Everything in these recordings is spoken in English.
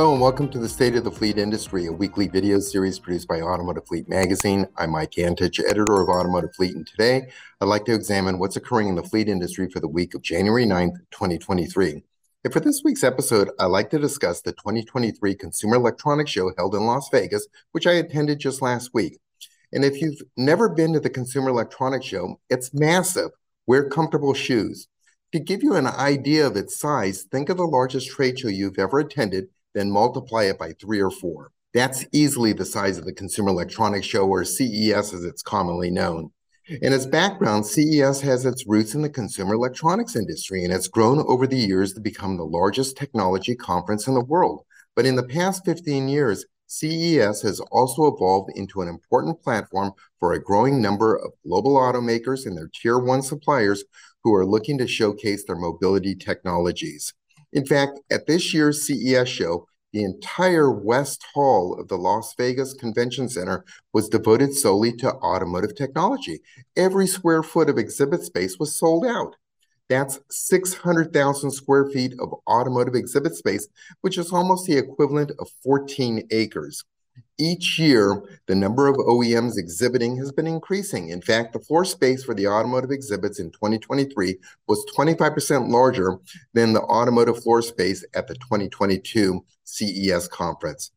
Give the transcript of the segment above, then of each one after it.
Hello and welcome to the State of the Fleet Industry, a weekly video series produced by Automotive Fleet Magazine. I'm Mike Antich, editor of Automotive Fleet, and today I'd like to examine what's occurring in the fleet industry for the week of January 9th, 2023. And for this week's episode, I'd like to discuss the 2023 Consumer Electronics Show held in Las Vegas, which I attended just last week. And if you've never been to the Consumer Electronics Show, it's massive. Wear comfortable shoes. To give you an idea of its size, think of the largest trade show you've ever attended, then multiply it by three or four. That's easily the size of the Consumer Electronics Show, or CES as it's commonly known. In its background, CES has its roots in the consumer electronics industry and it's grown over the years to become the largest technology conference in the world. But in the past 15 years, CES has also evolved into an important platform for a growing number of global automakers and their tier one suppliers who are looking to showcase their mobility technologies. In fact, at this year's CES show, the entire West Hall of the Las Vegas Convention Center was devoted solely to automotive technology. Every square foot of exhibit space was sold out. That's 600,000 square feet of automotive exhibit space, which is almost the equivalent of 14 acres. Each year, the number of OEMs exhibiting has been increasing. In fact, the floor space for the automotive exhibits in 2023 was 25% larger than the automotive floor space at the 2022 CES conference.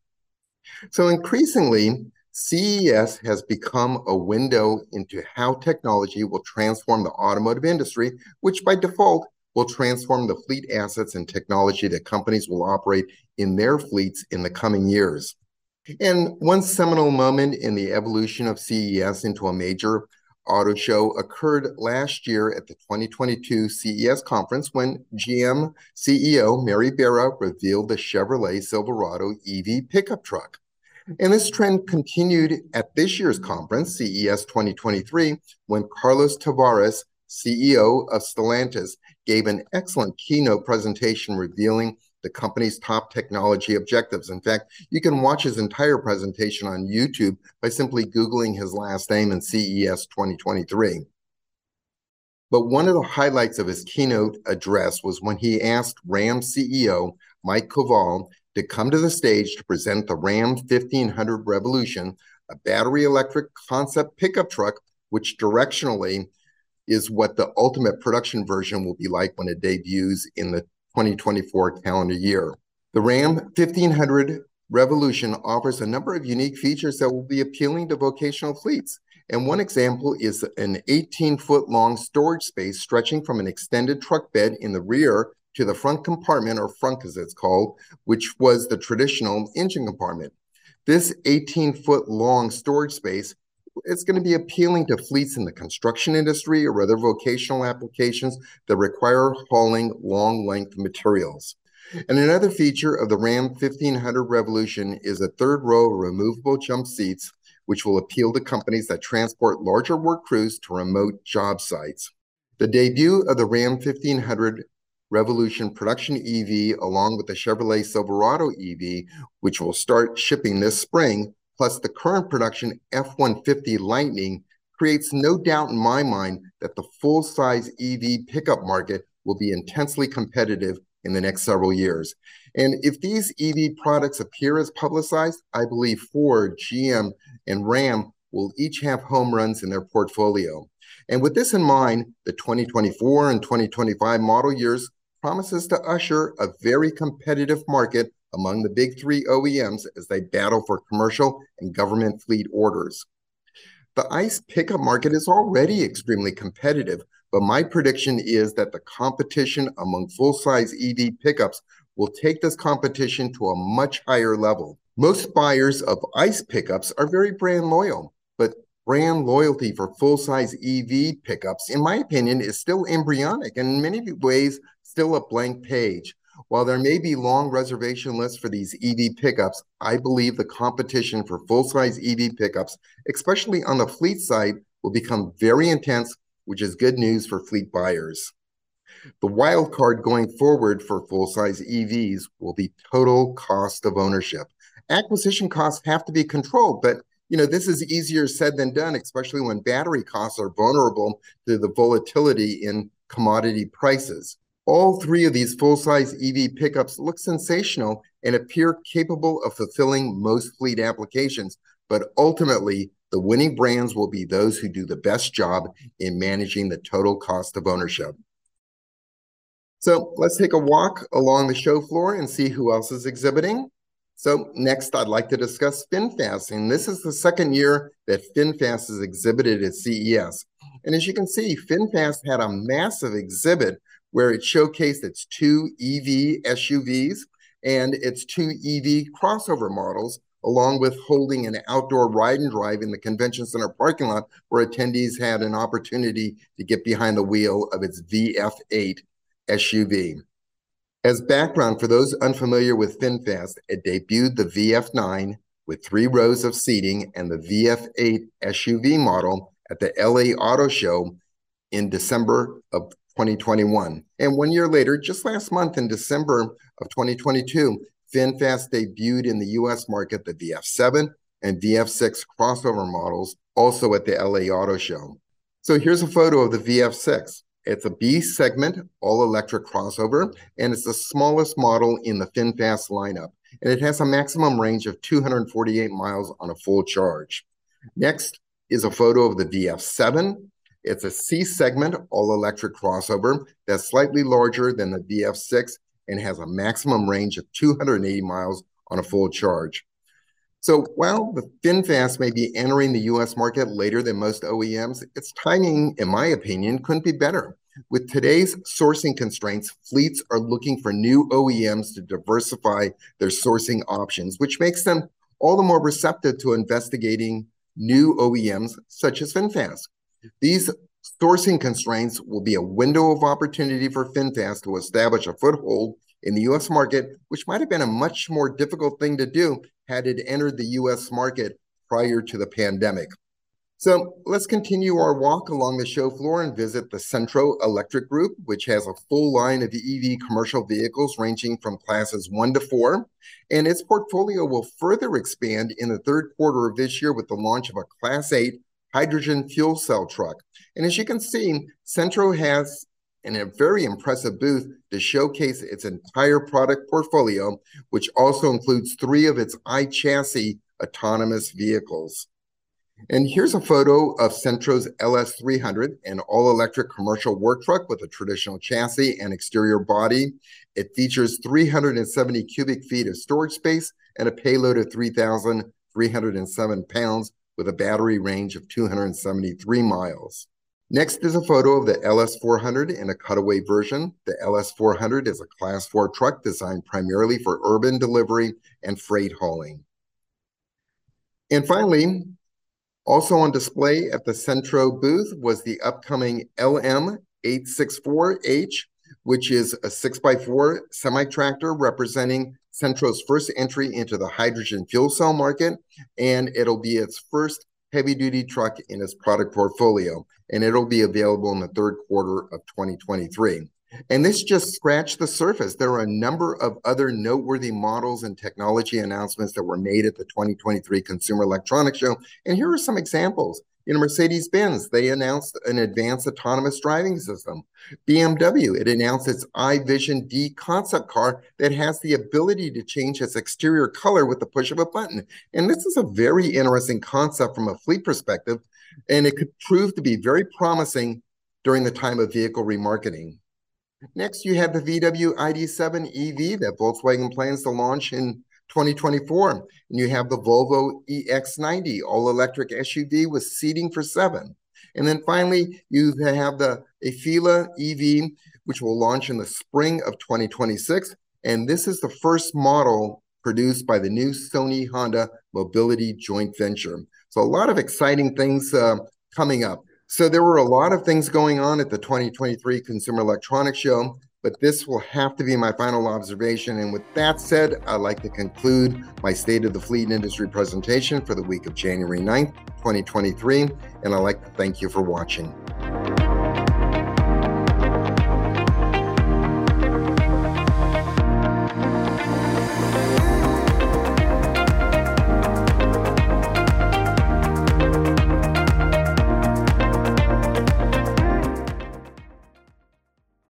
So increasingly, CES has become a window into how technology will transform the automotive industry, which by default will transform the fleet assets and technology that companies will operate in their fleets in the coming years. And one seminal moment in the evolution of CES into a major auto show occurred last year at the 2022 CES conference when GM CEO Mary Barra revealed the Chevrolet Silverado EV pickup truck. And this trend continued at this year's conference, CES 2023, when Carlos Tavares, CEO of Stellantis, gave an excellent keynote presentation revealing the company's top technology objectives. In fact, you can watch his entire presentation on YouTube by simply Googling his last name in CES 2023. But one of the highlights of his keynote address was when he asked Ram CEO Mike Koval to come to the stage to present the Ram 1500 Revolution, a battery electric concept pickup truck, which directionally is what the ultimate production version will be like when it debuts in the 2024 calendar year. The Ram 1500 Revolution offers a number of unique features that will be appealing to vocational fleets. And one example is an 18 foot long storage space stretching from an extended truck bed in the rear to the front compartment, or frunk as it's called, which was the traditional engine compartment. This 18 foot long storage space it's going to be appealing to fleets in the construction industry or other vocational applications that require hauling long length materials. And another feature of the Ram 1500 Revolution is a third row of removable jump seats, which will appeal to companies that transport larger work crews to remote job sites. The debut of the Ram 1500 Revolution production EV, along with the Chevrolet Silverado EV, which will start shipping this spring, plus the current production F-150 Lightning creates no doubt in my mind that the full-size EV pickup market will be intensely competitive in the next several years. And if these EV products appear as publicized, I believe Ford, GM, and Ram will each have home runs in their portfolio. And with this in mind, the 2024 and 2025 model years promises to usher a very competitive market among the big three OEMs as they battle for commercial and government fleet orders. The ICE pickup market is already extremely competitive, but my prediction is that the competition among full size EV pickups will take this competition to a much higher level. Most buyers of ICE pickups are very brand loyal, but brand loyalty for full size EV pickups, in my opinion, is still embryonic and in many ways still a blank page. While there may be long reservation lists for these EV pickups, I believe the competition for full-size EV pickups, especially on the fleet side, will become very intense, which is good news for fleet buyers. The wild card going forward for full-size EVs will be total cost of ownership. Acquisition costs have to be controlled, but you know this is easier said than done, especially when battery costs are vulnerable to the volatility in commodity prices. All three of these full-size EV pickups look sensational and appear capable of fulfilling most fleet applications. But ultimately, the winning brands will be those who do the best job in managing the total cost of ownership. So let's take a walk along the show floor and see who else is exhibiting. So next, I'd like to discuss VinFast, and this is the second year that VinFast is exhibited at CES. And as you can see, VinFast had a massive exhibit where it showcased its two EV SUVs and its two EV crossover models, along with holding an outdoor ride and drive in the convention center parking lot where attendees had an opportunity to get behind the wheel of its VF8 SUV. As background for those unfamiliar with VinFast, it debuted the VF9 with three rows of seating and the VF8 SUV model at the LA Auto Show in December of 2021. And one year later, just last month in December of 2022, VinFast debuted in the US market the VF7 and VF6 crossover models, also at the LA Auto Show. So here's a photo of the VF6. It's a B segment all electric crossover, and it's the smallest model in the VinFast lineup. And it has a maximum range of 248 miles on a full charge. Next is a photo of the VF7. It's a C segment all electric crossover that's slightly larger than the VF6 and has a maximum range of 280 miles on a full charge. So while the VinFast may be entering the US market later than most OEMs, its timing, in my opinion, couldn't be better. With today's sourcing constraints, fleets are looking for new OEMs to diversify their sourcing options, which makes them all the more receptive to investigating new OEMs such as VinFast. These sourcing constraints will be a window of opportunity for VinFast to establish a foothold in the US market, which might have been a much more difficult thing to do had it entered the US market prior to the pandemic. So let's continue our walk along the show floor and visit the Cenntro Electric Group, which has a full line of EV commercial vehicles ranging from classes one to four. And its portfolio will further expand in the third quarter of this year with the launch of a Class 8 hydrogen fuel cell truck. And as you can see, Cenntro has a very impressive booth to showcase its entire product portfolio, which also includes three of its iChassis autonomous vehicles. And here's a photo of Cenntro's LS300, an all-electric commercial work truck with a traditional chassis and exterior body. It features 370 cubic feet of storage space and a payload of 3,307 pounds with a battery range of 273 miles. Next is a photo of the LS400 in a cutaway version. The LS400 is a Class 4 truck designed primarily for urban delivery and freight hauling. And finally, also on display at the Cenntro booth was the upcoming LM864H, which is a 6x4 semi-tractor representing Cenntro's first entry into the hydrogen fuel cell market, and it'll be its first heavy-duty truck in its product portfolio and it'll be available in the third quarter of 2023. And this just scratched the surface. There are a number of other noteworthy models and technology announcements that were made at the 2023 Consumer Electronics Show. And here are some examples. In Mercedes Benz, they announced an advanced autonomous driving system. BMW, it announced its i Vision Dee concept car that has the ability to change its exterior color with the push of a button. And this is a very interesting concept from a fleet perspective and it could prove to be very promising during the time of vehicle remarketing. Next, you have the VW ID7 EV that Volkswagen plans to launch in 2024. And you have the Volvo EX90 all-electric SUV with seating for seven. And then finally, you have the Afeela EV, which will launch in the spring of 2026. And this is the first model produced by the new Sony Honda Mobility joint venture. So a lot of exciting things uh, coming up. So there were a lot of things going on at the 2023 Consumer Electronics Show, but this will have to be my final observation. And with that said, I'd like to conclude my State of the Fleet Industry presentation for the week of January 9th, 2023. And I'd like to thank you for watching.